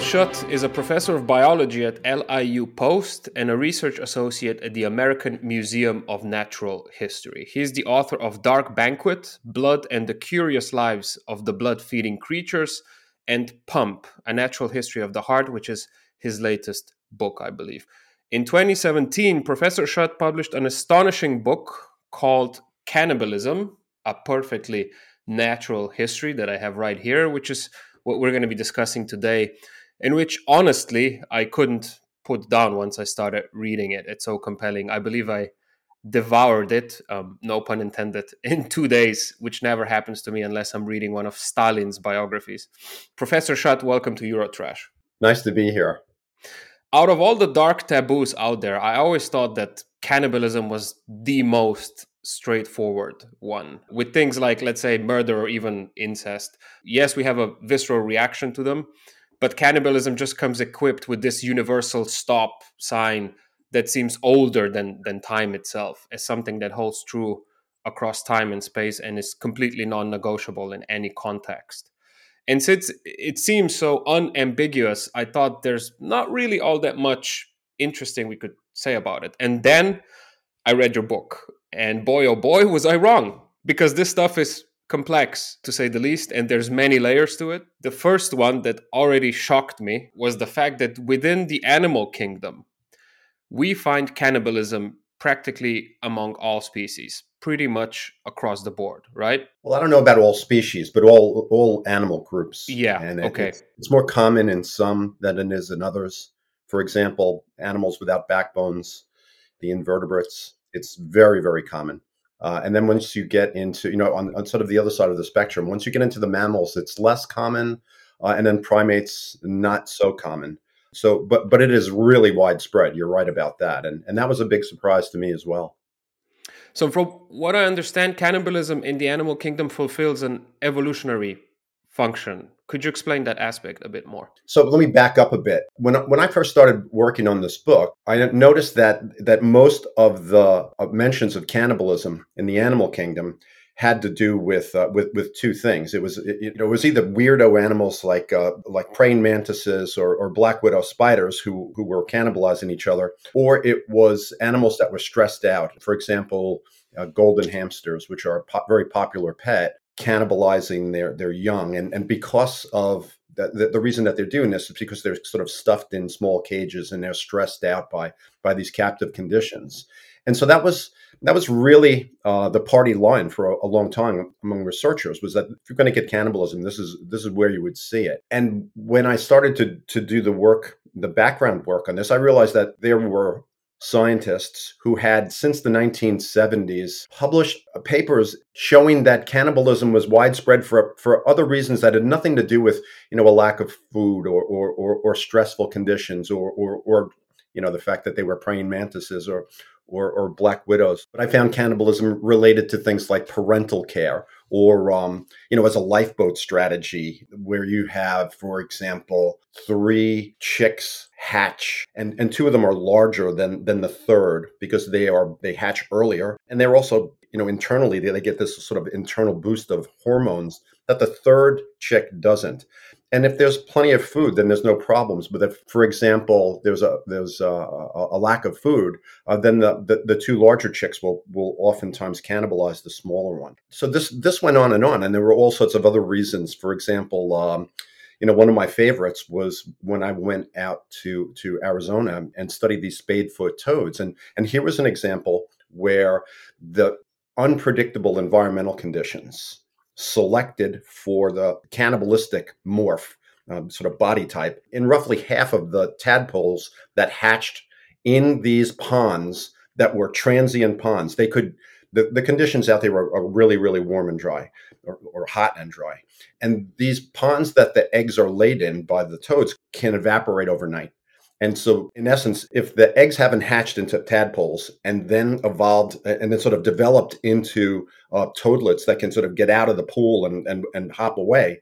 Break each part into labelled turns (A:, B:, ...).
A: Bill Schutt is a professor of biology at LIU Post and a research associate at the American Museum of Natural History. He is the author of Dark Banquet, Blood and the Curious Lives of the Blood Feeding Creatures, and Pump, A Natural History of the Heart, which is his latest book, I believe. In 2017, Professor Schutt published an astonishing book called Cannibalism, a perfectly natural history that I have right here, which is what we're going to be discussing today, in which honestly I couldn't put down once I started reading it. It's so compelling. I believe I devoured it, um, no pun intended, in two days, which never happens to me unless I'm reading one of Stalin's biographies. Professor Schutt, welcome to Eurotrash.
B: Nice to be here.
A: Out of all the dark taboos out there, I always thought that cannibalism was the most straightforward one with things like let's say murder or even incest yes we have a visceral reaction to them but cannibalism just comes equipped with this universal stop sign that seems older than than time itself as something that holds true across time and space and is completely non-negotiable in any context. And since it seems so unambiguous i thought there's not really all that much interesting we could say about it. And then i read your book and boy, oh boy, was I wrong because this stuff is complex to say the least and there's many layers to it. The first one that already shocked me was the fact that within the animal kingdom, we find cannibalism practically among all species pretty much across the board right
B: well i don't know about all species but all all animal groups
A: yeah and okay
B: it's, it's more common in some than it is in others for example animals without backbones the invertebrates it's very, very common. Uh, and then once you get into, you know, on, on, sort of the other side of the spectrum, once you get into the mammals, it's less common, uh, and then primates not so common. So, but but it is really widespread. You're right about that, and and that was a big surprise to me as well.
A: So, from what I understand, cannibalism in the animal kingdom fulfills an evolutionary function. Could you explain that aspect a bit more?
B: So let me back up a bit. When when I first started working on this book, I noticed that that most of the uh, mentions of cannibalism in the animal kingdom had to do with uh, with with two things. It was it, it, was either weirdo animals like uh, like praying mantises or, or black widow spiders who who were cannibalizing each other, or it was animals that were stressed out. For example, uh, golden hamsters, which are a po- very popular pet, cannibalizing their their young. And and because of the, the, reason that they're doing this is because they're sort of stuffed in small cages and they're stressed out by by these captive conditions. And so that was that was really uh, the party line for a, a, long time among researchers was that if you're going to get cannibalism this is this is where you would see it. And when i started to to do the work the background work on this i realized that there were scientists who had, since the 1970s, published papers showing that cannibalism was widespread for, for other reasons that had nothing to do with, you know, a lack of food or, or, or, or stressful conditions or, or, or, you know, the fact that they were praying mantises or, or, or black widows. But I found cannibalism related to things like parental care or um, you know as a lifeboat strategy where you have for example three chicks hatch and and two of them are larger than than the third because they are they hatch earlier and they're also you know internally they, they get this sort of internal boost of hormones that the third chick doesn't and if there's plenty of food, then there's no problems. But if, for example, there's a there's a, a lack of food, uh, then the, the, the two larger chicks will will oftentimes cannibalize the smaller one. So this this went on and on, and there were all sorts of other reasons. For example, um, you know, one of my favorites was when I went out to to Arizona and studied these spadefoot toads, and and here was an example where the unpredictable environmental conditions selected for the cannibalistic morph, um, sort of body type, in roughly half of the tadpoles that hatched in these ponds that were transient ponds. They could the, the conditions out there are, really, really warm and dry, or, or, hot and dry. And these ponds that the eggs are laid in by the toads can evaporate overnight. And so, in essence, if the eggs haven't hatched into tadpoles and then evolved and then sort of developed into uh, toadlets that can sort of get out of the pool and, and, and hop away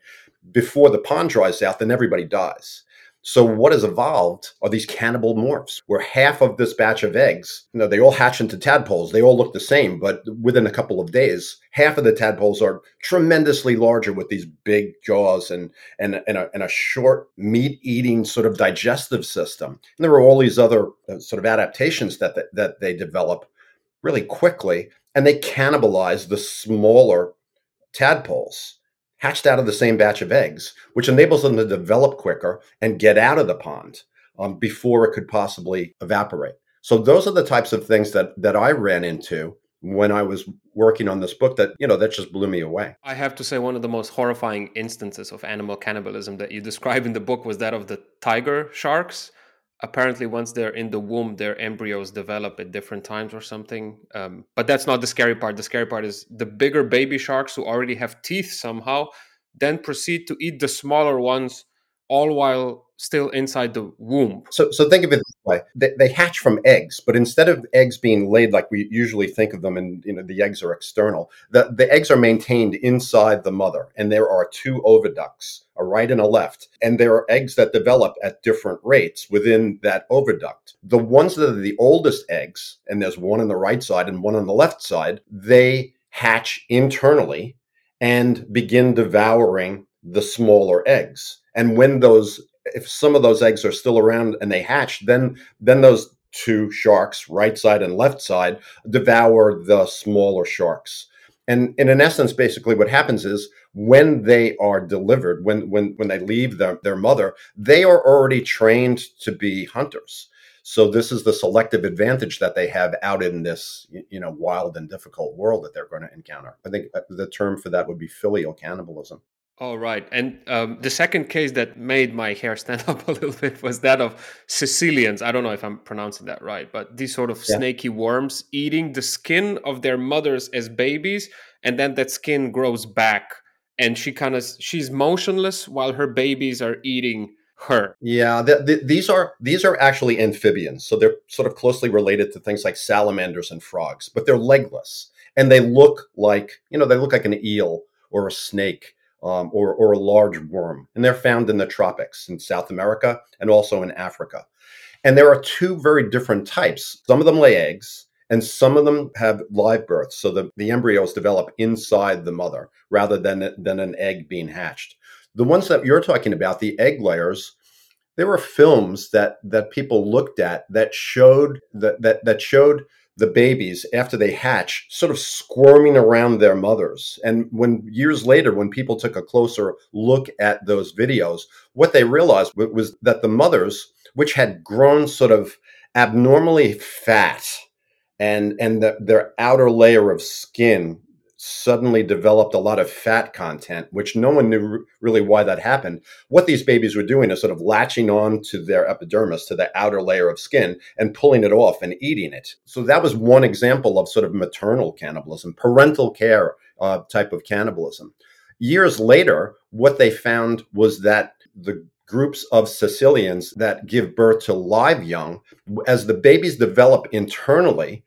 B: before the pond dries out, then everybody dies. So what has evolved are these cannibal morphs, where half of this batch of eggs, you know, they all hatch into tadpoles. They all look the same, but within a couple of days, half of the tadpoles are tremendously larger with these big jaws and and and a, and a short meat eating sort of digestive system. And there are all these other uh, sort of adaptations that that, that they develop really quickly, and they cannibalize the smaller tadpoles hatched out of the same batch of eggs, which enables them to develop quicker and get out of the pond um, before it could possibly evaporate. So those are the types of things that that I ran into when I was working on this book that you know that just blew me away.
A: I have to say one of the most horrifying instances of animal cannibalism that you describe in the book was that of the tiger sharks apparently once they're in the womb their embryos develop at different times or something um, but that's not the scary part. The scary part is the bigger baby sharks who already have teeth somehow then proceed to eat the smaller ones all while still inside the womb.
B: So, so think of it this way: they, they, hatch from eggs, but instead of eggs being laid like we usually think of them, and you know the eggs are external, the the eggs are maintained inside the mother, and there are two oviducts, a right and a left, and there are eggs that develop at different rates within that oviduct. The ones that are the oldest eggs, and there's one on the right side and one on the left side, they hatch internally and begin devouring the smaller eggs. And when those if some of those eggs are still around and they hatch, then then those two sharks, right side and left side, devour the smaller sharks. And, and in essence, basically what happens is when they are delivered, when when when they leave their, their mother, they are already trained to be hunters. So this is the selective advantage that they have out in this, you know, wild and difficult world that they're going to encounter. I think uh, the term for that would be filial cannibalism.
A: All right. And um, the second case that made my hair stand up a little bit was that of caecilians. I don't know if I'm pronouncing that right, but these sort of yeah. snaky worms eating the skin of their mothers as babies, and then that skin grows back, and she kind of she's motionless while her babies are eating her.
B: Yeah, the, the, these are these are actually amphibians, so they're sort of closely related to things like salamanders and frogs, but they're legless, and they look like you know they look like an eel or a snake um, or, or a large worm. And they're found in the tropics in South America and also in Africa. And there are two very different types. Some of them lay eggs, and some of them have live births. So the, the embryos develop inside the mother rather than, than an egg being hatched. The ones that you're talking about, the egg layers, there were films that that people looked at that showed that that, that showed the babies after they hatch sort of squirming around their mothers. And when years later when people took a closer look at those videos what they realized was that the mothers which had grown sort of abnormally fat and and the, their outer layer of skin suddenly developed a lot of fat content, which no one knew really why that happened. What these babies were doing is sort of latching on to their epidermis, to the outer layer of skin, and pulling it off and eating it. So that was one example of sort of maternal cannibalism, parental care uh, type of cannibalism. Years later, what they found was that the groups of caecilians that give birth to live young, as the babies develop internally,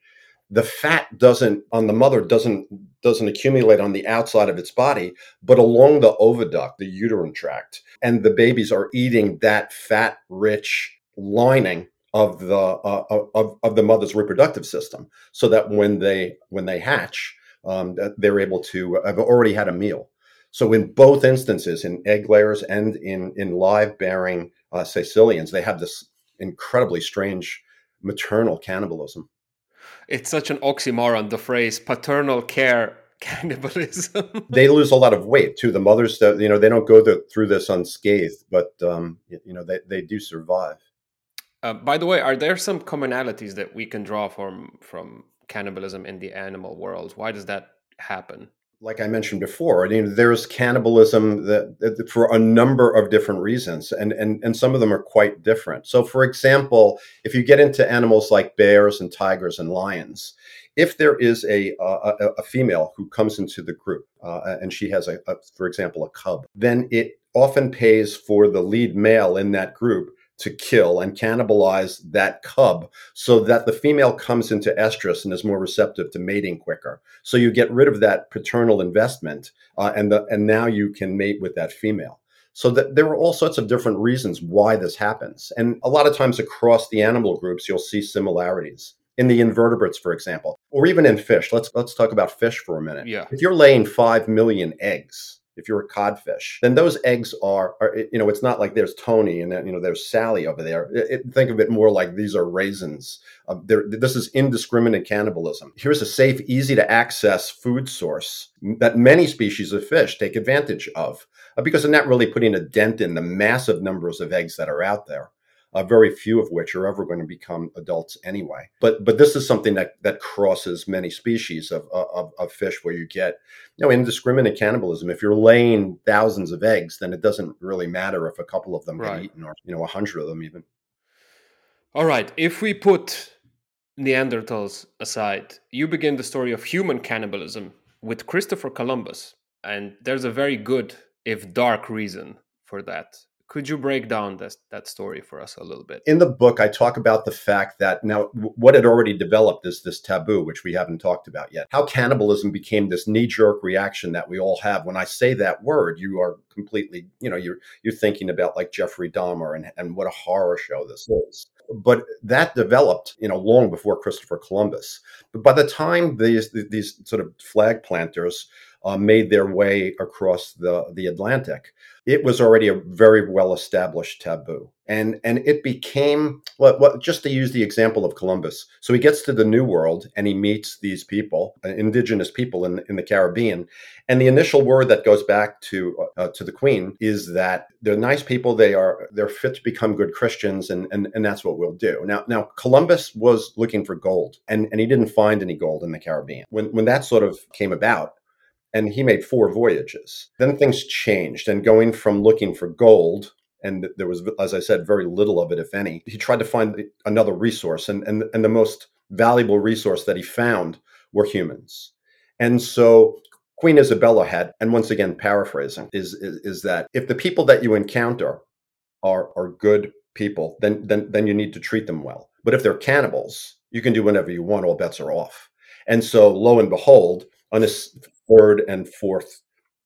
B: the fat doesn't on the mother doesn't doesn't accumulate on the outside of its body but along the oviduct the uterine tract and the babies are eating that fat rich lining of the uh, of, of the mother's reproductive system so that when they when they hatch um, they're able to have already had a meal. So in both instances in egg layers and in in live bearing uh, caecilians they have this incredibly strange maternal cannibalism
A: it's such an oxymoron the phrase paternal care cannibalism.
B: They lose a lot of weight too. The mothers you know they don't go through this unscathed but um, you know they, they do survive.
A: Uh, by the way are there some commonalities that we can draw from from cannibalism in the animal world? Why does that happen
B: like I mentioned before, I mean, there's cannibalism that, that, for a number of different reasons, and, and and some of them are quite different. So, for example, if you get into animals like bears and tigers and lions, if there is a a, a female who comes into the group uh, and she has a, a, for example, a cub, then it often pays for the lead male in that group to kill and cannibalize that cub so that the female comes into estrus and is more receptive to mating quicker. So you get rid of that paternal investment, uh, and the and now you can mate with that female. So that there are all sorts of different reasons why this happens. And a lot of times across the animal groups, you'll see similarities in the invertebrates, for example, or even in fish. Let's let's talk about fish for a minute.
A: Yeah.
B: If you're laying five million eggs, if you're a codfish, then those eggs are, are you know, it's not like there's Tony and then, you know, there's Sally over there. It, it, think of it more like these are raisins. Uh, this is indiscriminate cannibalism. Here's a safe, easy to access food source that many species of fish take advantage of uh, because they're not really putting a dent in the massive numbers of eggs that are out there uh, very few of which are ever going to become adults anyway. But but this is something that that crosses many species of, of, of fish where you get you know indiscriminate cannibalism. If you're laying thousands of eggs, then it doesn't really matter if a couple of them right. get eaten or you know a hundred of them even.
A: All right, if we put Neanderthals aside, you begin the story of human cannibalism with Christopher Columbus, and there's a very good, if dark, reason for that. Could you break down this, that story for us a little bit?
B: In the book, I talk about the fact that now what had already developed is this taboo, which we haven't talked about yet. How cannibalism became this knee jerk reaction that we all have. When I say that word, you are completely, you know, you're you're thinking about like Jeffrey Dahmer and, and what a horror show this is. But that developed, you know, long before Christopher Columbus. But by the time these these sort of flag planters uh, made their way across the, the Atlantic. It was already a very well established taboo. And, and it became, well, well, just to use the example of Columbus. So he gets to the New World and he meets these people, uh, indigenous people in, in the Caribbean. And the initial word that goes back to, uh, to the Queen is that they're nice people. They are, they're fit to become good Christians. And, and, and that's what we'll do. Now, now Columbus was looking for gold and, and he didn't find any gold in the Caribbean. When, when that sort of came about, and he made four voyages. Then things changed, and going from looking for gold, and there was, as I said, very little of it, if any, he tried to find another resource, and and and the most valuable resource that he found were humans, and so. Queen Isabella had, and once again paraphrasing, is, is is that if the people that you encounter are are good people, then then then you need to treat them well. But if they're cannibals, you can do whatever you want. All bets are off. And so, lo and behold, on his third and fourth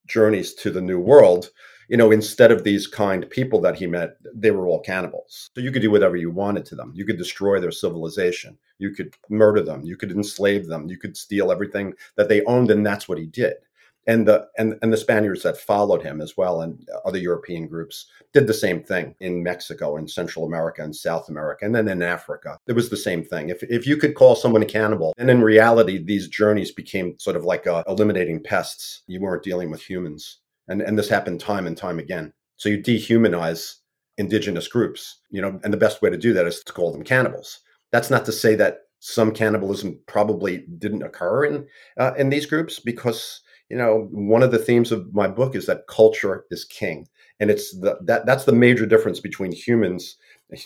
B: journeys to the new world, you know, instead of these kind people that he met, they were all cannibals. So you could do whatever you wanted to them. You could destroy their civilization. You could murder them. You could enslave them. You could steal everything that they owned, and that's what he did and the and, and the Spaniards that followed him as well and other European groups did the same thing in Mexico and Central America and South America and then in Africa. It was the same thing. If if you could call someone a cannibal, and in reality these journeys became sort of like uh, eliminating pests. You weren't dealing with humans, and and this happened time and time again. So you dehumanize indigenous groups, you know, and the best way to do that is to call them cannibals. That's not to say that some cannibalism probably didn't occur in uh, in these groups because you know, one of the themes of my book is that culture is king. And it's the, that that's the major difference between humans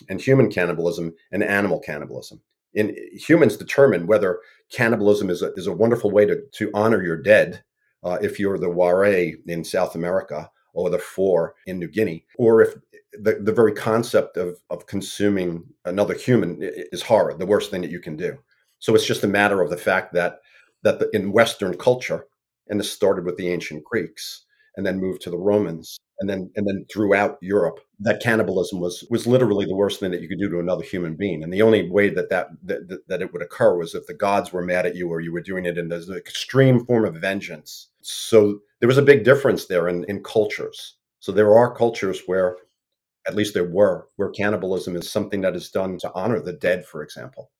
B: and human cannibalism and animal cannibalism. In humans determine whether cannibalism is a, is a wonderful way to, to honor your dead, uh, if you're the Wari' in South America or the Fore in New Guinea, or if the, the very concept of, of consuming another human is horror, the worst thing that you can do. So it's just a matter of the fact that that the, in Western culture, and this started with the ancient Greeks and then moved to the Romans and then and then throughout Europe that cannibalism was was literally the worst thing that you could do to another human being. And the only way that that that, that it would occur was if the gods were mad at you or you were doing it in this extreme form of vengeance. So there was a big difference there in, in cultures. So there are cultures where at least there were where cannibalism is something that is done to honor the dead for example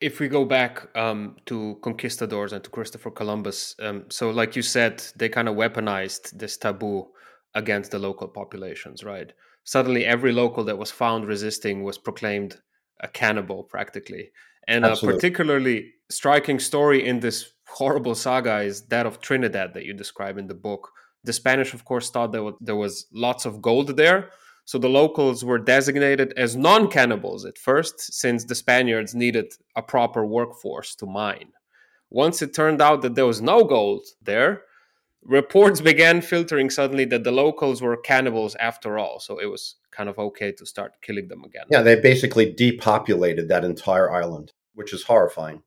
A: if we go back um, to conquistadors and to Christopher Columbus, um, so like you said, they kind of weaponized this taboo against the local populations, right? Suddenly, every local that was found resisting was proclaimed a cannibal, practically. And a particularly striking story in this horrible saga is that of Trinidad that you describe in the book. The Spanish, of course, thought that there was lots of gold there, so the locals were designated as non cannibals at first, since the Spaniards needed a proper workforce to mine. Once it turned out that there was no gold there, reports began filtering suddenly that the locals were cannibals after all. So it was kind of okay to start killing them again.
B: Yeah, they basically depopulated that entire island, which is horrifying.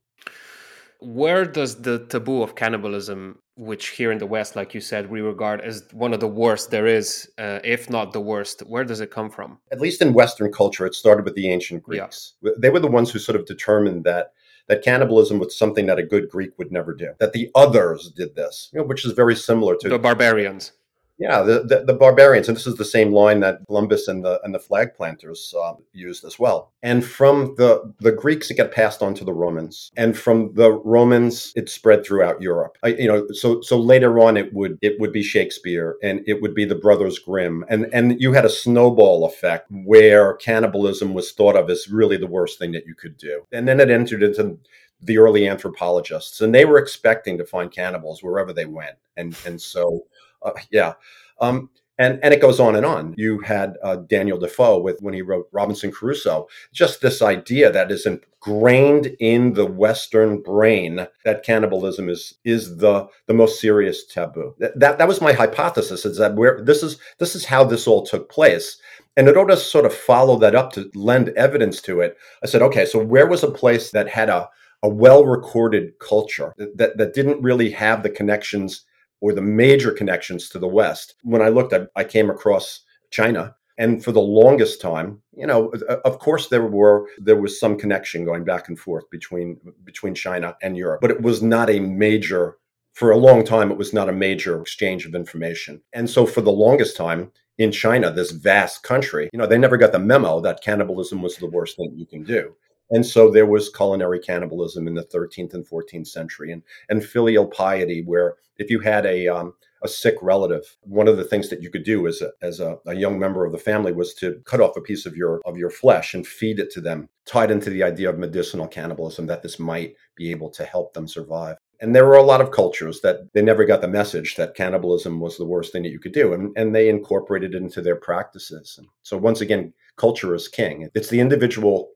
A: Where does the taboo of cannibalism, which here in the West, like you said, we regard as one of the worst there is, uh, if not the worst, where does it come from?
B: At least in Western culture, it started with the ancient Greeks. Yeah. They were the ones who sort of determined that that cannibalism was something that a good Greek would never do. That the others did this, you know, which is very similar to
A: the barbarians.
B: Yeah, the, the, the, barbarians, and this is the same line that Columbus and the and the flag planters uh, used as well. And from the the Greeks, it got passed on to the Romans, and from the Romans, it spread throughout Europe. I, you know, so so later on, it would it would be Shakespeare, and it would be the Brothers Grimm, and and you had a snowball effect where cannibalism was thought of as really the worst thing that you could do, and then it entered into the early anthropologists, and they were expecting to find cannibals wherever they went, and and so uh, yeah. Um, and and it goes on and on. You had uh, Daniel Defoe with when he wrote Robinson Crusoe. Just this idea that is ingrained in the Western brain that cannibalism is is the the most serious taboo. That that, that was my hypothesis. Is that where this is this is how this all took place. And in order to sort of follow that up to lend evidence to it, I said, okay, so where was a place that had a a well recorded culture that, that didn't really have the connections or the major connections to the West. When I looked, I, I came across China. And for the longest time, you know, of course there were there was some connection going back and forth between between China and Europe, but it was not a major for a long time it was not a major exchange of information. And so for the longest time in China, this vast country, you know, they never got the memo that cannibalism was the worst thing you can do. And so there was culinary cannibalism in the 13th and 14th century, and and filial piety, where if you had a um, a sick relative, one of the things that you could do as a, as a, a, young member of the family was to cut off a piece of your of your flesh and feed it to them, tied into the idea of medicinal cannibalism that this might be able to help them survive. And there were a lot of cultures that they never got the message that cannibalism was the worst thing that you could do, and, and they incorporated it into their practices. And so once again, culture is king. It's the individual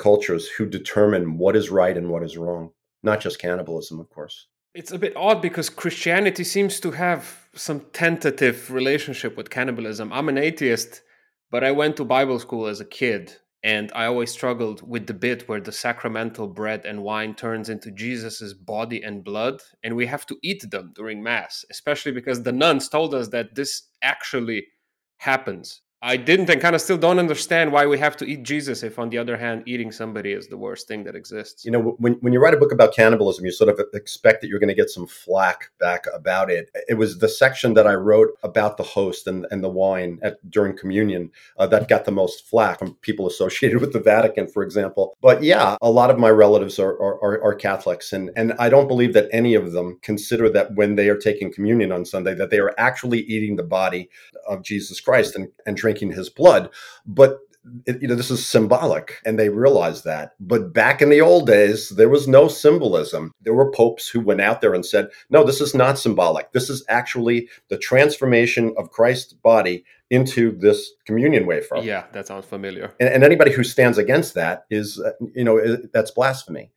B: cultures who determine what is right and what is wrong, not just cannibalism, of course.
A: It's a bit odd because Christianity seems to have some tentative relationship with cannibalism. I'm an atheist, but I went to Bible school as a kid, and I always struggled with the bit where the sacramental bread and wine turns into Jesus's body and blood, and we have to eat them during Mass, especially because the nuns told us that this actually happens. I didn't and kind of still don't understand why we have to eat Jesus if, on the other hand, eating somebody is the worst thing that exists.
B: You know, when, when you write a book about cannibalism, you sort of expect that you're going to get some flack back about it. It was the section that I wrote about the host and, and the wine at, during communion uh, that got the most flack from people associated with the Vatican, for example. But yeah, a lot of my relatives are, are, are Catholics, and, and I don't believe that any of them consider that when they are taking communion on Sunday, that they are actually eating the body of Jesus Christ and, and drinking drinking his blood. But it, you know this is symbolic and they realize that. But back in the old days there was no symbolism. There were popes who went out there and said no this is not symbolic. This is actually the transformation of christ's body into this communion wafer.
A: Yeah that sounds familiar.
B: And, and anybody who stands against that is uh, you know that's blasphemy.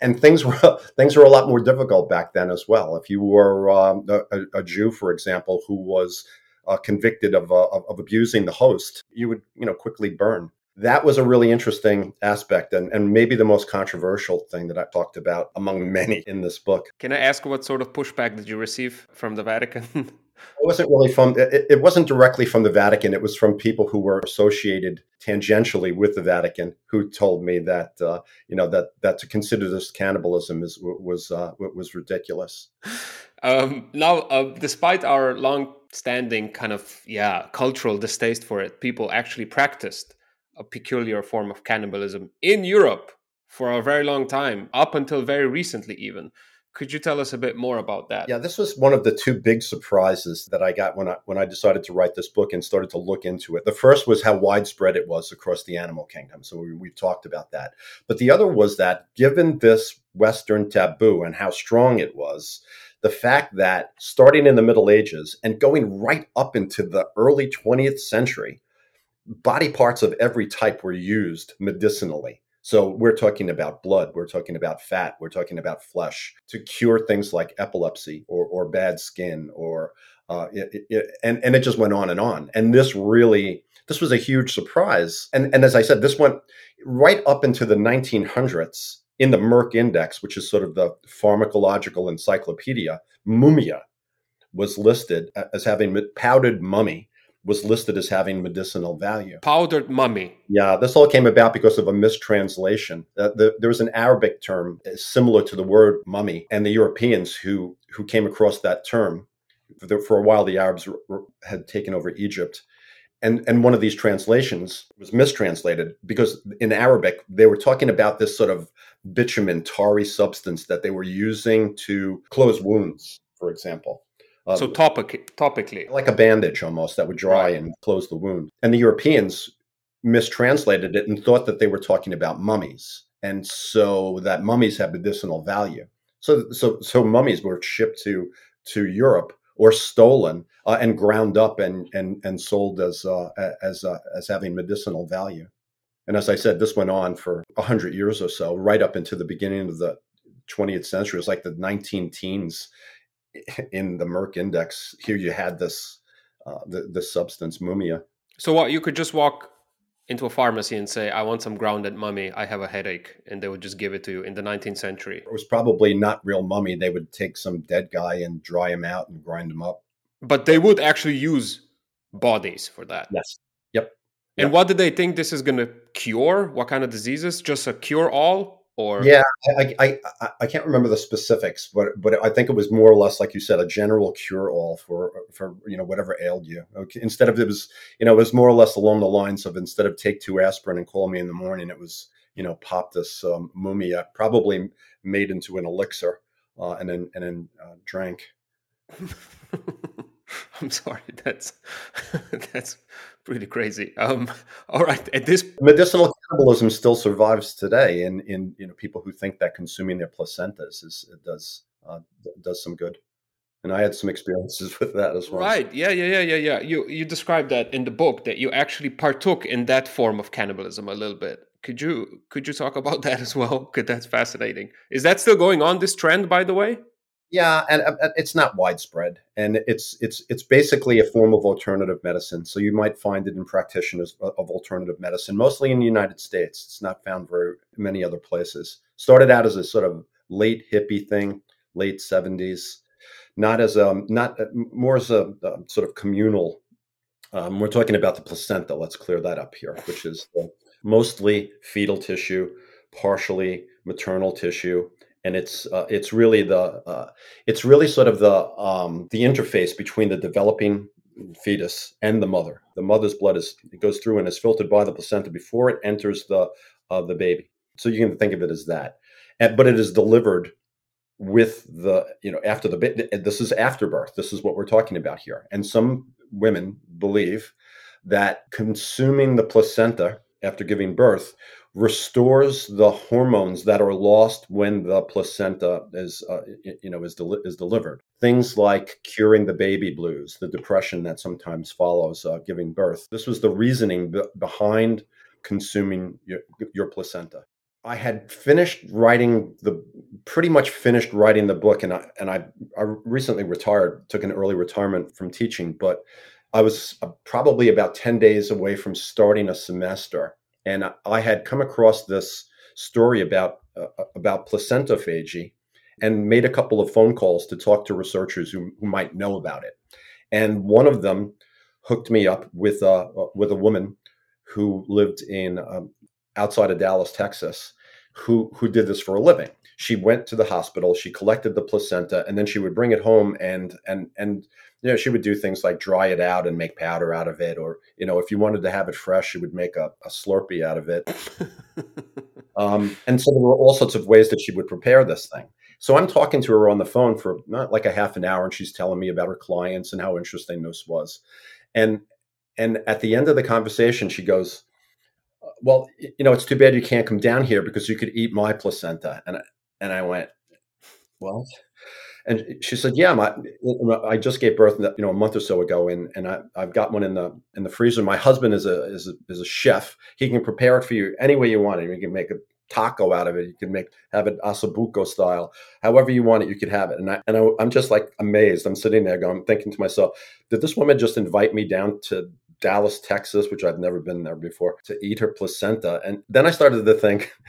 B: And things were things were a lot more difficult back then as well. If you were um, a, a, Jew, for example, who was uh, convicted of, uh, of, abusing the host, you would you know quickly burn. That was a really interesting aspect, and, and maybe the most controversial thing that I talked about among many in this book.
A: Can I ask what sort of pushback did you receive from the Vatican?
B: It wasn't really from it, it, wasn't directly from the Vatican. It was from people who were associated tangentially with the Vatican who told me that uh, you know that that to consider this cannibalism is was uh, was ridiculous.
A: Um, now, uh, despite our long-standing kind of yeah cultural distaste for it, people actually practiced a peculiar form of cannibalism in Europe for a very long time, up until very recently, even. Could you tell us a bit more about that?
B: Yeah, this was one of the two big surprises that I got when I when I decided to write this book and started to look into it. The first was how widespread it was across the animal kingdom. So we, we've talked about that. But the other was that given this Western taboo and how strong it was, the fact that starting in the Middle Ages and going right up into the early 20th century, body parts of every type were used medicinally. So we're talking about blood, we're talking about fat, we're talking about flesh to cure things like epilepsy or, or bad skin or uh, it, it, and and it just went on and on. And this really this was a huge surprise. And and as I said, this went right up into the 1900s in the Merck Index, which is sort of the pharmacological encyclopedia, mumia was listed as having powdered mummy was listed as having medicinal value.
A: Powdered mummy.
B: Yeah, this all came about because of a mistranslation. Uh, the, there was an Arabic term uh, similar to the word mummy, and the Europeans who who came across that term for, the, for a while, the Arabs were, had taken over Egypt. And, and one of these translations was mistranslated because in Arabic they were talking about this sort of bitumen tarry substance that they were using to close wounds, for example.
A: Um, so topic, topically,
B: like a bandage almost that would dry and close the wound. And the Europeans mistranslated it and thought that they were talking about mummies, and so that mummies have medicinal value. So, so, so mummies were shipped to to Europe or stolen uh, and ground up and and and sold as uh, as uh, as having medicinal value. And as I said, this went on for hundred years or so, right up into the beginning of the 20th century. It was like the 19 teens in the Merck Index, here you had this uh, the, this substance mumia.
A: So what you could just walk into a pharmacy and say, "I want some grounded mummy. I have a headache," and they would just give it to you in the 19th century.
B: It was probably not real mummy. They would take some dead guy and dry him out and grind him up.
A: But they would actually use bodies for that.
B: Yes. Yep.
A: And yep. what did they think this is going to cure? What kind of diseases? Just a cure all? Or
B: yeah I, I i can't remember the specifics but but i think it was more or less like you said a general cure all for for you know whatever ailed you okay instead of it was you know it was more or less along the lines of instead of take two aspirin and call me in the morning it was you know pop this um, mumia probably made into an elixir uh, and then and then uh, drank
A: I'm sorry, that's that's pretty crazy. Um, all right, at this
B: medicinal cannibalism still survives today in in you know people who think that consuming their placentas is does uh, does some good. And I had some experiences with that as well.
A: Right. Yeah. Yeah. Yeah. Yeah. Yeah. You you described that in the book that you actually partook in that form of cannibalism a little bit. Could you could you talk about that as well? Because that's fascinating. Is that still going on? This trend, by the way.
B: Yeah, and uh, it's not widespread, and it's it's it's basically a form of alternative medicine. So you might find it in practitioners of alternative medicine, mostly in the United States. It's not found very many other places. Started out as a sort of late hippie thing, late seventies, not as a not uh, more as a, a sort of communal. Um, we're talking about the placenta. Let's clear that up here, which is mostly fetal tissue, partially maternal tissue and it's uh, it's really the uh, it's really sort of the um, the interface between the developing fetus and the mother. The mother's blood is it goes through and is filtered by the placenta before it enters the uh, the baby. So you can think of it as that, and, but it is delivered with the you know after the this is afterbirth. This is what we're talking about here, and some women believe that consuming the placenta after giving birth restores the hormones that are lost when the placenta is uh, you know is, del- is delivered. Things like curing the baby blues the depression that sometimes follows uh, giving birth. This was the reasoning be- behind consuming your, your placenta. I had finished writing the pretty much finished writing the book and i and i, I recently retired took an early retirement from teaching but i was uh, probably about 10 days away from starting a semester and I had come across this story about uh, uh, about placentophagy and made a couple of phone calls to talk to researchers who, who might know about it. And one of them hooked me up with a uh, with a woman who lived in um, outside of Dallas, Texas, who who did this for a living. She went to the hospital, she collected the placenta, and then she would bring it home and and and you know, she would do things like dry it out and make powder out of it, or you know, if you wanted to have it fresh, she would make a, a Slurpee out of it. um, and so there were all sorts of ways that she would prepare this thing. So I'm talking to her on the phone for not like a half an hour, and she's telling me about her clients and how interesting this was. And and at the end of the conversation, she goes, "Well, you know, it's too bad you can't come down here because you could eat my placenta." And and I went, "Well." And she said, "Yeah, my, I just gave birth, you know, a month or so ago, and and I, have got one in the in the freezer. My husband is a is a, is a chef. He can prepare it for you any way you want it. You can make a taco out of it. You can make have it osso buco style, however you want it. You could have it." And I and I, I'm just like amazed. I'm sitting there going, thinking to myself, "Did this woman just invite me down to Dallas, Texas, which I've never been there before, to eat her placenta?" And then I started to think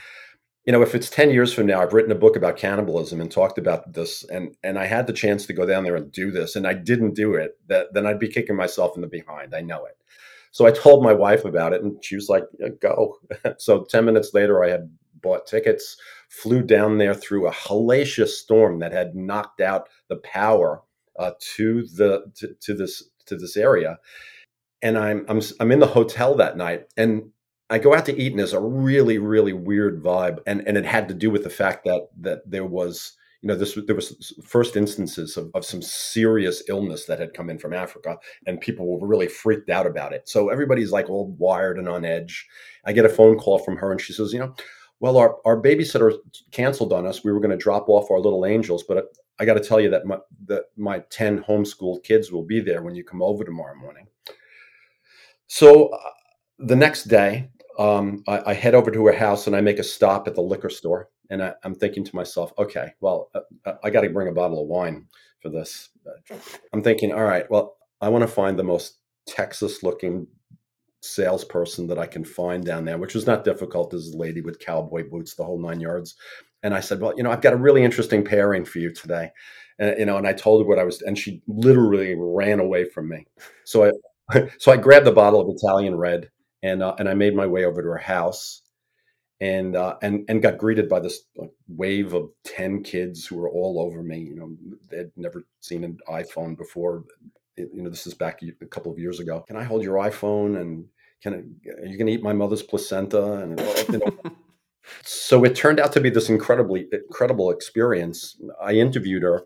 B: you know, if it's 10 years from now, I've written a book about cannibalism and talked about this, and and I had the chance to go down there and do this, and I didn't do it, that then I'd be kicking myself in the behind. I know it. So I told my wife about it, and she was like, yeah, "Go." so 10 minutes later, I had bought tickets, flew down there through a hellacious storm that had knocked out the power uh, to the to, to this to this area, and I'm I'm I'm in the hotel that night, and I go out to eat and there's a really, really weird vibe. And and it had to do with the fact that that there was, you know, this there was first instances of, of some serious illness that had come in from Africa and people were really freaked out about it. So everybody's like all wired and on edge. I get a phone call from her and she says, you know, well, our, our babysitter canceled on us. We were going to drop off our little angels, but uh, I got to tell you that my, that my 10 homeschooled kids will be there when you come over tomorrow morning. So uh, the next day, um, I, I, head over to her house and I make a stop at the liquor store. And I, am thinking to myself, okay, well, uh, uh I got to bring a bottle of wine for this. I'm thinking, all right, well, I want to find the most Texas looking salesperson that I can find down there, which was not difficult. This lady with cowboy boots, the whole nine yards. And I said, well, you know, I've got a really interesting pairing for you today. And, you know, and I told her what I was, and she literally ran away from me. So I, so I grabbed the bottle of Italian red and uh, and I made my way over to her house, and uh, and and got greeted by this wave of ten kids who were all over me. You know, they'd never seen an iPhone before. You know, this is back a couple of years ago. Can I hold your iPhone? And can I, are you going to eat my mother's placenta? And you know, so it turned out to be this incredibly incredible experience. I interviewed her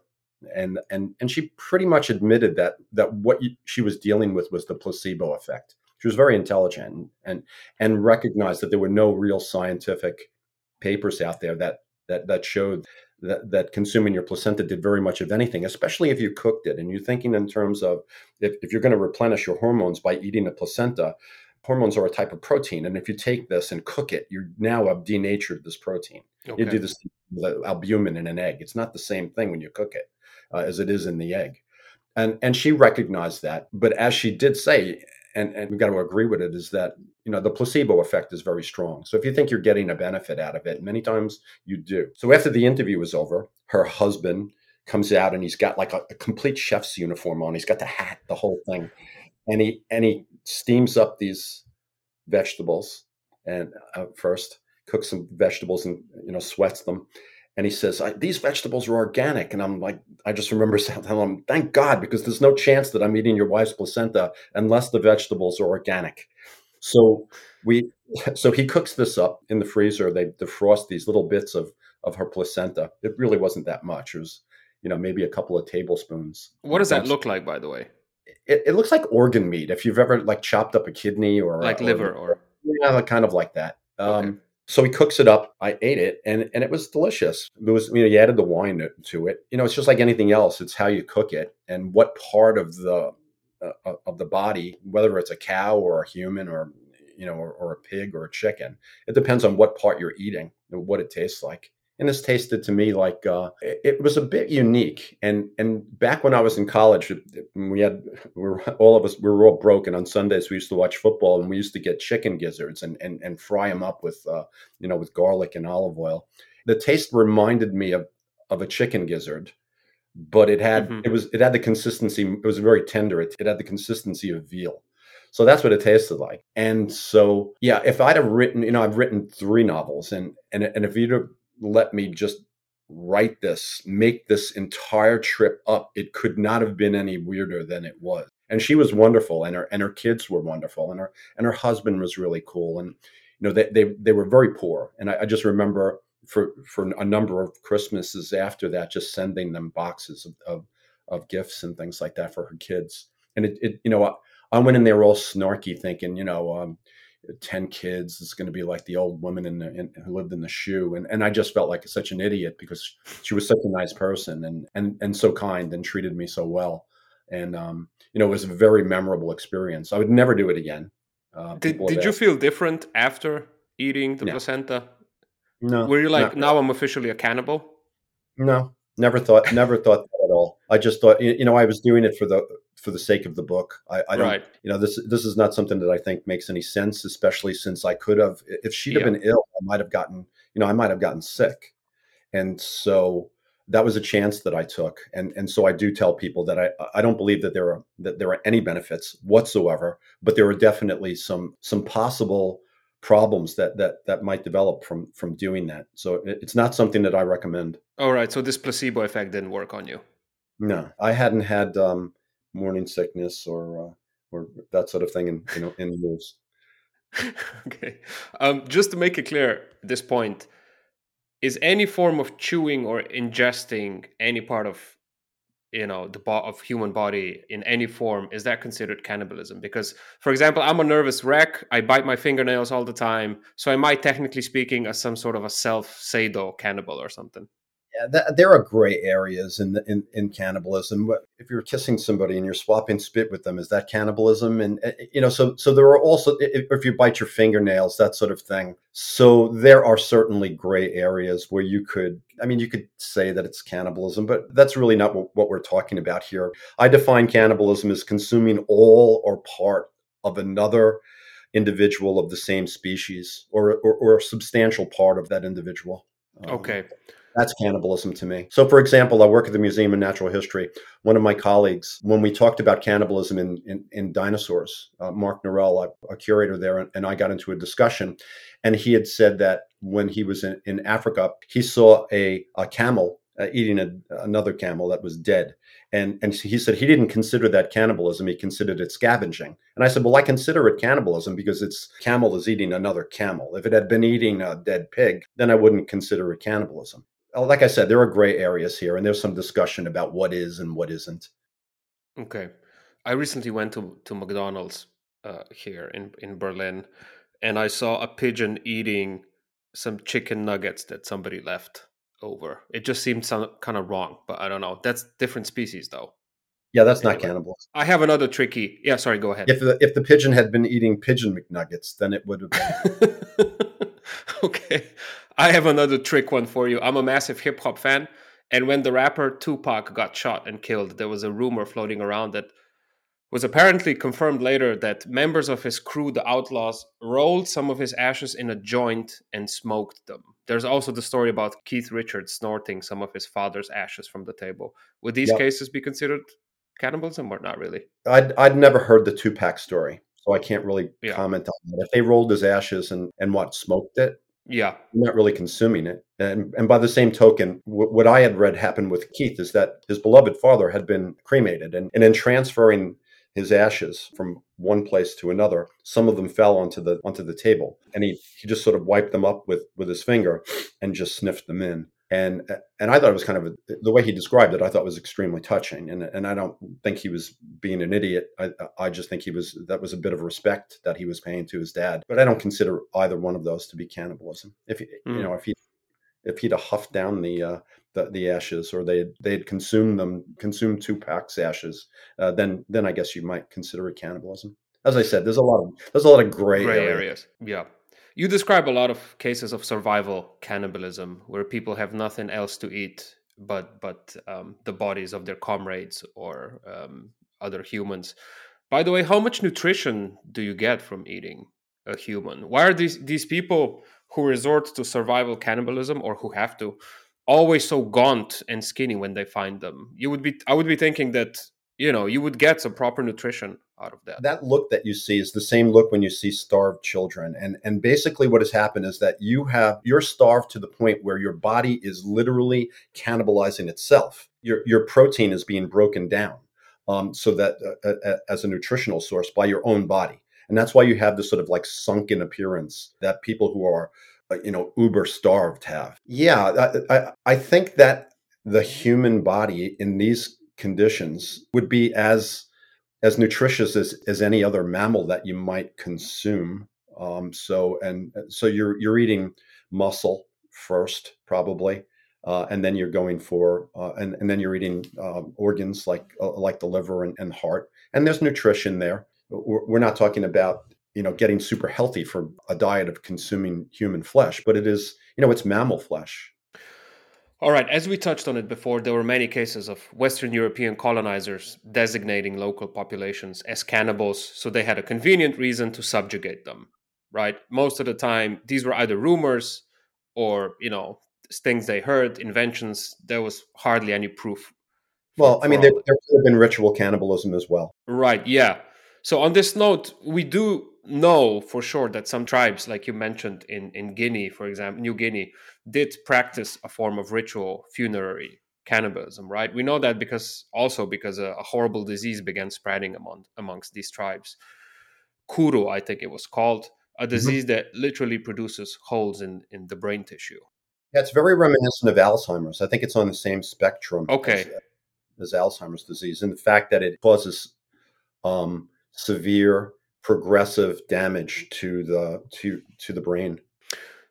B: and and and she pretty much admitted that that what she was dealing with was the placebo effect she was very intelligent and and recognized that there were no real scientific papers out there that that that showed that, that consuming your placenta did very much of anything, especially if you cooked it. And you're thinking in terms of if, if you're going to replenish your hormones by eating a placenta, hormones are a type of protein. And if you take this and cook it, you now have denatured this protein. Okay. You do this with albumin in an egg. It's not the same thing when you cook it uh, as it is in the egg. And, and she recognized that. But as she did say, and, and we've got to agree with it is that you know the placebo effect is very strong so if you think you're getting a benefit out of it many times you do so after the interview was over her husband comes out and he's got like a, a complete chef's uniform on he's got the hat the whole thing and he and he steams up these vegetables and uh, first cooks some vegetables and you know sweats them and he says these vegetables are organic. And i'm like i just remember telling him thank god because there's no chance that i'm eating your wife's placenta unless the vegetables are organic. So we so he cooks this up in the freezer. They defrost these little bits of of her placenta. It really wasn't that much. It was you know maybe a couple of tablespoons.
A: What does that look like by the way?
B: It, it looks like organ meat if you've ever like chopped up a kidney or
A: like
B: or,
A: liver or
B: yeah kind of like that. Um, okay so he cooks it up. I ate it, and and it was delicious. It was you know you added the wine to it. You know it's just like anything else. It's how you cook it and what part of the uh, of the body, whether it's a cow or a human or you know or, or a pig or a chicken. It depends on what part you're eating and what it tastes like and this tasted to me like uh, it, was a bit unique. And and back when I was in college, we had we were all of us we were all broke, and on Sundays we used to watch football, and we used to get chicken gizzards and and and fry them up with uh, you know with garlic and olive oil. The taste reminded me of of a chicken gizzard, but it had mm-hmm. it was it had the consistency. It was very tender. It, it had the consistency of veal. So that's what it tasted like. And so, yeah, if I'd have written, you know, I've written three novels, and and and if you'd have let me just write this, make this entire trip up. It could not have been any weirder than it was. And she was wonderful, and her and her kids were wonderful, and her and her husband was really cool. And you know, they they they were very poor. And I, I just remember for for a number of Christmases after that, just sending them boxes of of, of gifts and things like that for her kids. And it, it you know, I, I went in there all snarky, thinking, you know, um, 10 kids is going to be like the old woman in, the, in, who lived in the shoe. And, and i just felt like such an idiot because she was such a nice person and and and so kind and treated me so well. And um, you know it was a very memorable experience. I would never do it again
A: uh, did, did you feel different after eating the no. placenta?
B: No
A: were you like now i'm officially a cannibal
B: no. Never thought never thought that at all i just thought you know i was doing it for the for the sake of the book. I, I don't, right. you know, this this is not something that I think makes any sense, especially since I could have, if she'd have been ill, I might have gotten, you know, I might have gotten sick. And so that was a chance that I took. And, and so I do tell people that I, I don't believe that there are, that there are any benefits whatsoever, but there are definitely some, some possible problems that, that, that might develop from, from doing that. So it, it's not something that I recommend.
A: All right. So this placebo effect didn't work on you.
B: No, I hadn't had um, morning sickness or, uh, or that sort of thing in, you know, in years.
A: okay. Um, just to make it clear at this point, is any form of chewing or ingesting any part of you know the bo- of human body in any form is that considered cannibalism? Because for example i'm a nervous wreck. I bite my fingernails all the time. So i might technically speaking as some sort of a self sado cannibal or something
B: that, there are gray areas in, in, in cannibalism. If you're kissing somebody and you're swapping spit with them, is that cannibalism? And eh, eh, you know, so so there are also if you bite your fingernails, that sort of thing. So there are certainly gray areas where you could, I mean, you could say that it's cannibalism, but that's really not what, what we're talking about here. I define cannibalism as consuming all or part of another individual of the same species or, or, or a substantial part of that individual.
A: Okay. Um,
B: that's cannibalism to me. So, for example, I work at the Museum of Natural History. One of my colleagues, when we talked about cannibalism in, in, in dinosaurs, uh, Mark Norell, a, a, curator there, and, and I got into a discussion. And he had said that when he was in, in Africa, he saw a, a camel uh, eating a, another camel that was dead. And, and he said he didn't consider that cannibalism. He considered it scavenging. And I said, well, I consider it cannibalism because it's camel is eating another camel. If it had been eating a dead pig, then I wouldn't consider it cannibalism. Uh, like I said, there are gray areas here, and there's some discussion about what is and what isn't.
A: Okay, I recently went to to McDonald's uh, here in in Berlin, and I saw a pigeon eating some chicken nuggets that somebody left over. It just seemed some, kind of wrong, but I don't know. That's different species, though.
B: Yeah, that's anyway, not cannibalism.
A: I have another tricky. Yeah, sorry. Go ahead.
B: If the if the pigeon had been eating pigeon McNuggets, then it would have been.
A: okay. I have another trick one for you. I'm a massive hip hop fan. And when the rapper Tupac got shot and killed, there was a rumor floating around that was apparently confirmed later that members of his crew, the Outlawz, rolled some of his ashes in a joint and smoked them. There's also the story about Keith Richards snorting some of his father's ashes from the table. Would these yep. cases be considered cannibalism or not really?
B: I'd, I'd never heard the Tupac story, so I can't really yeah. comment on that. If they rolled his ashes and, and what, smoked it,
A: yeah.
B: I'm not really consuming it. And, and by the same token, w- what I had read happened with Keith is that his beloved father had been cremated. And, and in transferring his ashes from one place to another, some of them fell onto the onto the table. And he, he just sort of wiped them up with, with his finger and just sniffed them in and and I thought it was kind of a, the way he described it. I thought was extremely touching, and and I don't think he was being an idiot. I I just think he was that was a bit of respect that he was paying to his dad. But I don't consider either one of those to be cannibalism. If mm. you know if he if he'd have huffed down the uh, the, the ashes or they they'd consumed them consumed Tupac's ashes, uh, then then I guess you might consider it cannibalism. As I said, there's a lot of there's a lot of gray,
A: gray areas. areas. Yeah. You describe a lot of cases of survival cannibalism where people have nothing else to eat but but um, the bodies of their comrades or um, other humans. By the way, how much nutrition do you get from eating a human? Why are these these people who resort to survival cannibalism or who have to always so gaunt and skinny when they find them? You would be I would be thinking that you know you would get some proper nutrition out of that.
B: That look that you see is the same look when you see starved children. And and basically what has happened is that you have you're starved to the point where your body is literally cannibalizing itself. Your your protein is being broken down um, so that uh, uh, uh as a nutritional source by your own body. And that's why you have this sort of like sunken appearance that people who are uh, you know uber starved have. Yeah I, I, I think that the human body in these conditions would be as as nutritious as, as any other mammal that you might consume. Um, so and so you're you're eating muscle first probably, uh, and then you're going for uh, and and then you're eating uh, organs like uh, like the liver and, and heart, and there's nutrition there. We're, we're not talking about you know getting super healthy for a diet of consuming human flesh, but it is you know it's mammal flesh
A: all right, as we touched on it before, there were many cases of Western European colonizers designating local populations as cannibals, so they had a convenient reason to subjugate them, right? Most of the time, these were either rumors or you know things they heard, inventions. There was hardly any proof.
B: Well, I mean, there, there could have been ritual cannibalism as well.
A: Right. Yeah. So on this note, we do know for sure that some tribes, like you mentioned in in Guinea, for example, New Guinea, did practice a form of ritual funerary cannibalism. Right. We know that because also because a, a horrible disease began spreading among amongst these tribes. Kuru, I think it was called, a mm-hmm. disease mm-hmm. that literally produces holes in in the brain tissue.
B: Yeah, it's very reminiscent of Alzheimer's. I think it's on the same spectrum.
A: Okay.
B: As, as Alzheimer's disease, and the fact that it causes um, severe progressive damage to the to to the brain.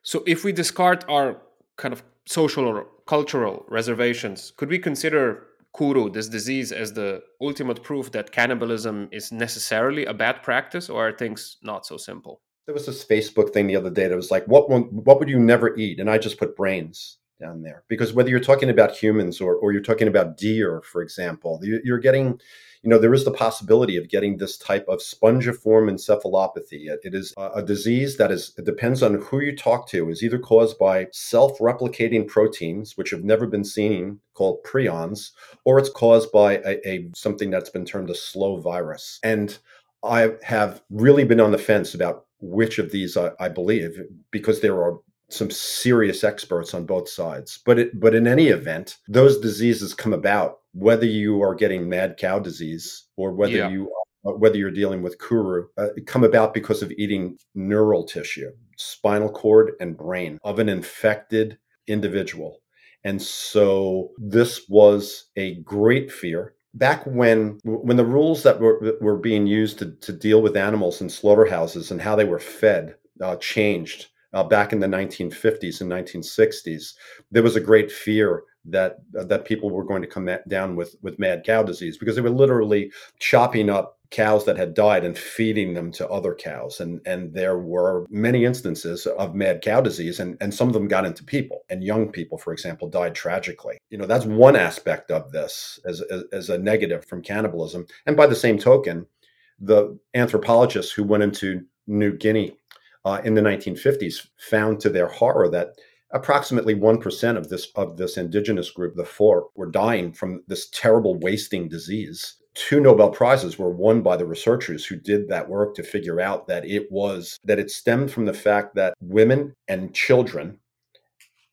A: So, if we discard our kind of social or cultural reservations, could we consider Kuru, this disease, as the ultimate proof that cannibalism is necessarily a bad practice, or are things not so simple?
B: There was this Facebook thing the other day that was like, "What what would you never eat?" And I just put brains down there because whether you're talking about humans or or you're talking about deer, for example, you're getting you know, there is the possibility of getting this type of spongiform encephalopathy. It is a disease that is, it depends on who you talk to, is either caused by self replicating proteins, which have never been seen, called prions, or it's caused by a, a something that's been termed a slow virus. And I have really been on the fence about which of these I, I believe because there are some serious experts on both sides. But it, but in any event, those diseases come about whether you are getting mad cow disease or whether yeah. you uh, whether you're dealing with kuru uh, come about because of eating neural tissue, spinal cord and brain of an infected individual. And so this was a great fear back when when the rules that were were being used to, to deal with animals in slaughterhouses and how they were fed uh, changed uh, back in the 1950s and 1960s, there was a great fear that uh, that people were going to come down with with mad cow disease because they were literally chopping up cows that had died and feeding them to other cows. And and there were many instances of mad cow disease and and some of them got into people and young people for example died tragically. You know that's one aspect of this as as, as a negative from cannibalism. And by the same token the anthropologists who went into New Guinea uh, in the 1950s found to their horror that approximately 1% of this of this indigenous group the Fore were dying from this terrible wasting disease. Two nobel prizes were won by the researchers who did that work to figure out that it was that it stemmed from the fact that women and children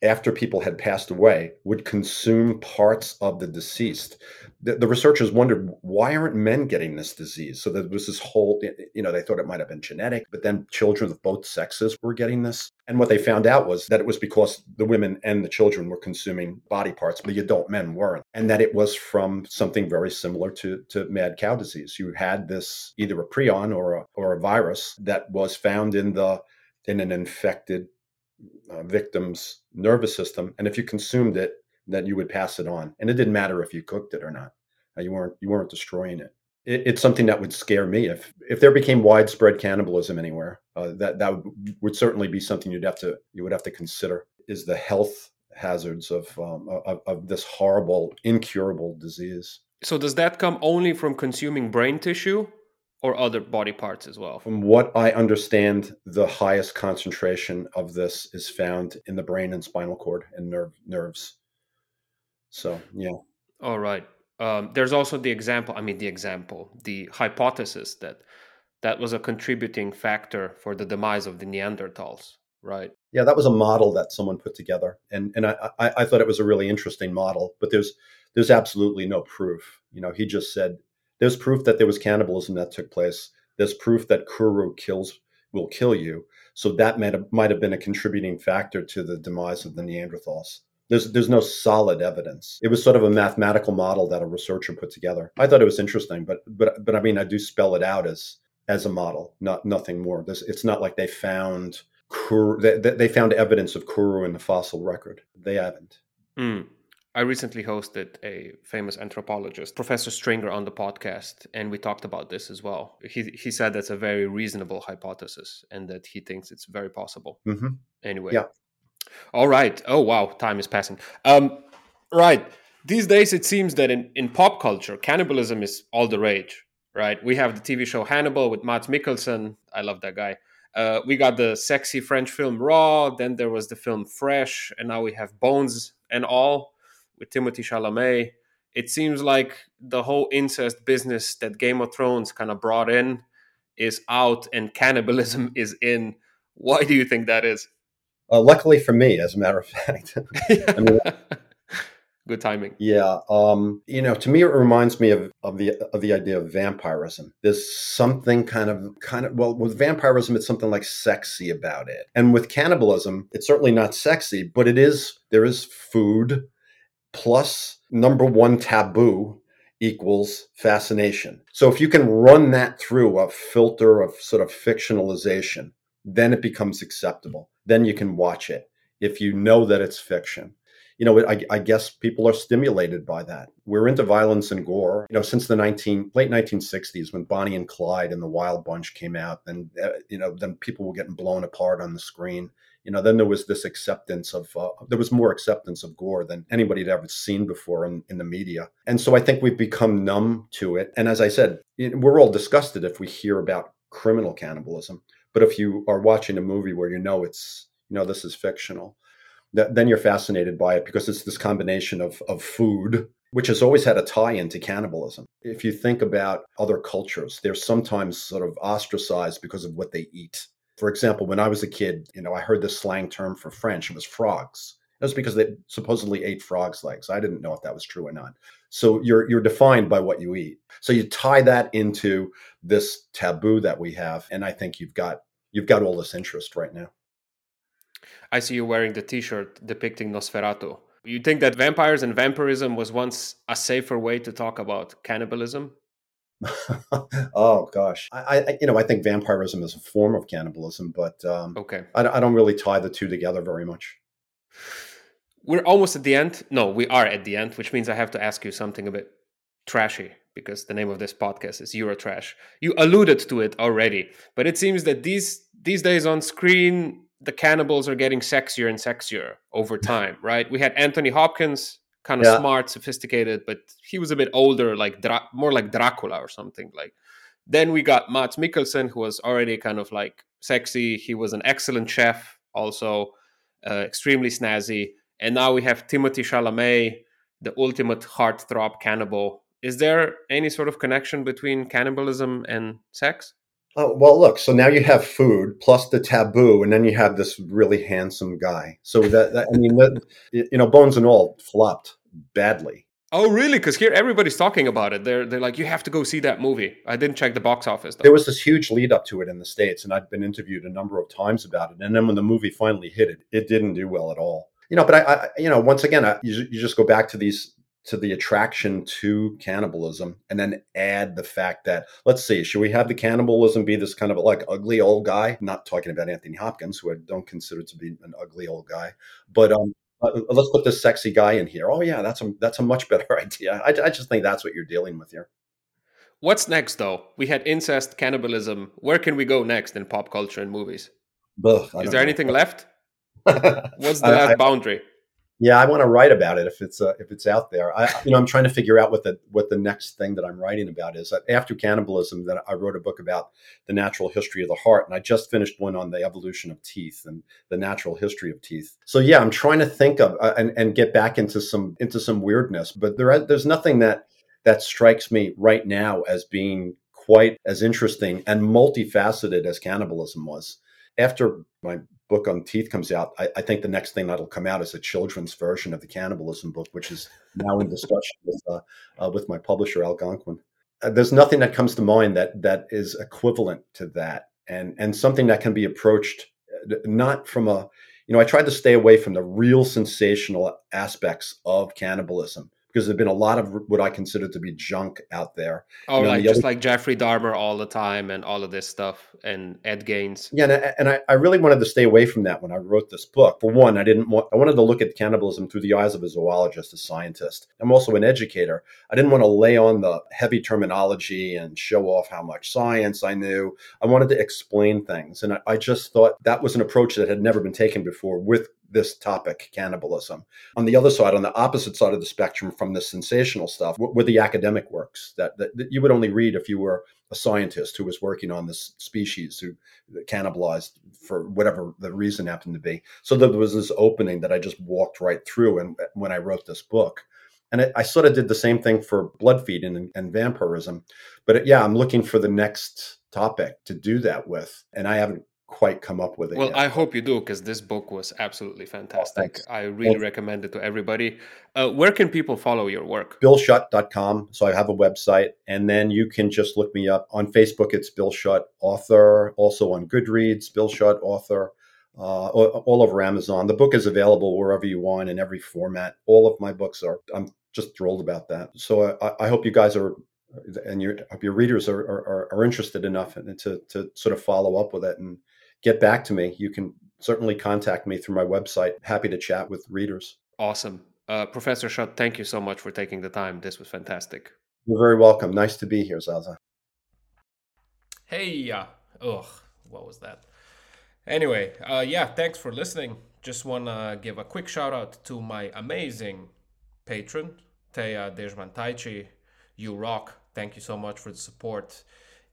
B: after people had passed away would consume parts of the deceased. The, the, researchers wondered why aren't men getting this disease? So there was this whole you know they thought it might have been genetic but then children of both sexes were getting this. And what they found out was that it was because the women and the children were consuming body parts but the adult men weren't and that it was from something very similar to, to mad cow disease. You had this either a prion or a, or a virus that was found in the in an infected uh, victim's nervous system and if you consumed it that you would pass it on and it didn't matter if you cooked it or not uh, you weren't you weren't destroying it. it. it's something that would scare me if if there became widespread cannibalism anywhere uh, that that would, would certainly be something you'd have to you would have to consider is the health hazards of, um, of, of this horrible incurable disease
A: so does that come only from consuming brain tissue or other body parts as well?
B: From what I understand, the highest concentration of this is found in the brain and spinal cord and nerve nerves. So yeah.
A: All right. Um, there's also the example. I mean, the example, the hypothesis that that was a contributing factor for the demise of the Neanderthals, right?
B: Yeah, that was a model that someone put together, and and I, I, I thought it was a really interesting model. But there's there's absolutely no proof. You know, he just said there's proof that there was cannibalism that took place. There's proof that Kuru kills will kill you. So that might have, might have been a contributing factor to the demise of the Neanderthals. There's there's no solid evidence. It was sort of a mathematical model that a researcher put together. I thought it was interesting, but but but I mean I do spell it out as as a model, not nothing more. There's, it's not like they found Kuru, they, they found evidence of Kuru in the fossil record. They haven't.
A: Mm. I recently hosted a famous anthropologist, Professor Stringer, on the podcast, and we talked about this as well. He he said that's a very reasonable hypothesis, and that he thinks it's very possible.
B: Mm-hmm.
A: Anyway,
B: yeah,
A: all right. Oh, wow. Time is passing. Um, right. These days, it seems that in, in pop culture, cannibalism is all the rage, right? We have the TV show Hannibal with Mads Mikkelsen. I love that guy. Uh, we got the sexy French film Raw, then there was the film Fresh, and now we have Bones and All with Timothy Chalamet. It seems like the whole incest business that Game of Thrones kind of brought in is out and cannibalism is in. Why do you think that is?
B: Uh, luckily for me, as a matter of fact. I mean,
A: Good timing.
B: Yeah, um, you know, to me, it reminds me of, of the of the idea of vampirism. There's something kind of kind of well, with vampirism, it's something like sexy about it, and with cannibalism, it's certainly not sexy, but it is. There is food plus number one taboo equals fascination. So if you can run that through a filter of sort of fictionalization, then it becomes acceptable. Then you can watch it if you know that it's fiction you know, I, I, guess people are stimulated by that. We're into violence and gore. You know, since the 19 late 1960s when Bonnie and Clyde and the Wild Bunch came out, and uh, you know, then people were getting blown apart on the screen. You know, then there was this acceptance of uh, there was more acceptance of gore than anybody had ever seen before in, in the media, and so I think we've become numb to it. And as I said, we're all disgusted if we hear about criminal cannibalism, but if you are watching a movie where you know it's you know this is fictional then you're fascinated by it because it's this combination of, of food, which has always had a tie into cannibalism. If you think about other cultures, they're sometimes sort of ostracized because of what they eat. For example, when I was a kid, you know, I heard this slang term for French. It was frogs. It was because they supposedly ate frogs' legs. I didn't know if that was true or not. So you're you're defined by what you eat. So you tie that into this taboo that we have, and I think you've got you've got all this interest right now.
A: I see you wearing the T-shirt depicting Nosferatu. You think that vampires and vampirism was once a safer way to talk about cannibalism?
B: oh gosh, I, I, you know I think vampirism is a form of cannibalism, but um,
A: okay,
B: I, I don't really tie the two together very much.
A: We're almost at the end. No, we are at the end, which means I have to ask you something a bit trashy because the name of this podcast is Eurotrash. You alluded to it already, but it seems that these these days on screen the cannibals are getting sexier and sexier over time, right? We had Anthony Hopkins, kind of yeah. smart, sophisticated, but he was a bit older, like Dra- more like Dracula or something. Like then we got Mads Mikkelsen, who was already kind of like sexy. He was an excellent chef, also uh, extremely snazzy. And now we have Timothy Chalamet, the ultimate heartthrob cannibal. Is there any sort of connection between cannibalism and sex?
B: Oh, well, look, so now you have food plus the taboo, and then you have this really handsome guy. So that, that I mean, that, you know, Bones and all flopped badly.
A: Oh, really? Because here everybody's talking about it. They're they're like, you have to go see that movie. I didn't check the box office. Though.
B: There was this huge lead up to it in the states, and I'd been interviewed a number of times about it. And then when the movie finally hit it, it didn't do well at all. You know, but I, I you know, once again, I, you, you just go back to these to the attraction to cannibalism and then add the fact that let's see should we have the cannibalism be this kind of like ugly old guy? Not talking about anthony hopkins who i don't consider to be an ugly old guy but um uh, let's put this sexy guy in here. Oh yeah that's a that's a much better idea. I, I just think that's what you're dealing with here.
A: What's next though? We had incest cannibalism. Where can we go next in pop culture and movies? Ugh, is there know. anything left? What's the last I, boundary
B: yeah, I want to write about it if it's uh, if it's out there. I, you know, I'm trying to figure out what the what the next thing that I'm writing about is. After cannibalism, that I wrote a book about the natural history of the heart, and I just finished one on the evolution of teeth and the natural history of teeth. So yeah, I'm trying to think of uh, and and get back into some into some weirdness, but there there's nothing that that strikes me right now as being quite as interesting and multifaceted as cannibalism was. After my book on teeth comes out, I, I, think the next thing that'll come out is a children's version of the cannibalism book, which is now in discussion with uh, uh, with my publisher Algonquin. Uh, there's nothing that comes to mind that that is equivalent to that, and and something that can be approached uh, not from a you know I tried to stay away from the real sensational aspects of cannibalism because there've been a lot of what I consider to be junk out there.
A: Oh, you know, like just other... like Jeffrey Dahmer all the time and all of this stuff and Ed Gaines.
B: Yeah, and, I, and I, I, really wanted to stay away from that when I wrote this book. For one, I didn't want I wanted to look at cannibalism through the eyes of a zoologist, a scientist. I'm also an educator. I didn't want to lay on the heavy terminology and show off how much science I knew. I wanted to explain things, and I, I just thought that was an approach that had never been taken before with this topic, cannibalism. On the other side, on the opposite side of the spectrum from the sensational stuff, were the academic works that, that, that you would only read if you were a scientist who was working on this species who cannibalized for whatever the reason happened to be. So there was this opening that I just walked right through. And uh, when I wrote this book, and it, I sort of did the same thing for blood feeding and, and vampirism. But it, yeah, I'm looking for the next topic to do that with. And I haven't quite come up with it.
A: Well,
B: yet.
A: I hope you do because this book was absolutely fantastic. Oh, I really well, recommend it to everybody. Uh, where can people follow your work?
B: BillSchutt.com. So I have a website, and then you can just look me up on Facebook. It's Bill Schutt, author. Also on Goodreads, Bill Schutt, author. Uh, all over Amazon. The book is available wherever you want in every format. All of my books are. I'm just thrilled about that. So I, I hope you guys are and your your readers are, are, are interested enough to to sort of follow up with it and get back to me. You can certainly contact me through my website. Happy to chat with readers.
A: Awesome, uh, Professor Schutt. Thank you so much for taking the time. This was fantastic.
B: You're very welcome. Nice to be here, Zaza.
A: Hey, uh, ugh, what was that? Anyway, uh, yeah, thanks for listening. Just want to give a quick shout out to my amazing patron, Teya Dejmantaichi. You rock. Thank you so much for the support.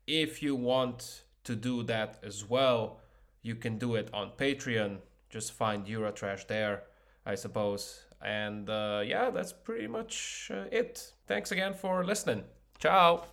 A: If you want to do that as well, you can do it on Patreon. Just find Eurotrash there, I suppose. And uh, yeah, that's pretty much uh, it. Thanks again for listening. Ciao.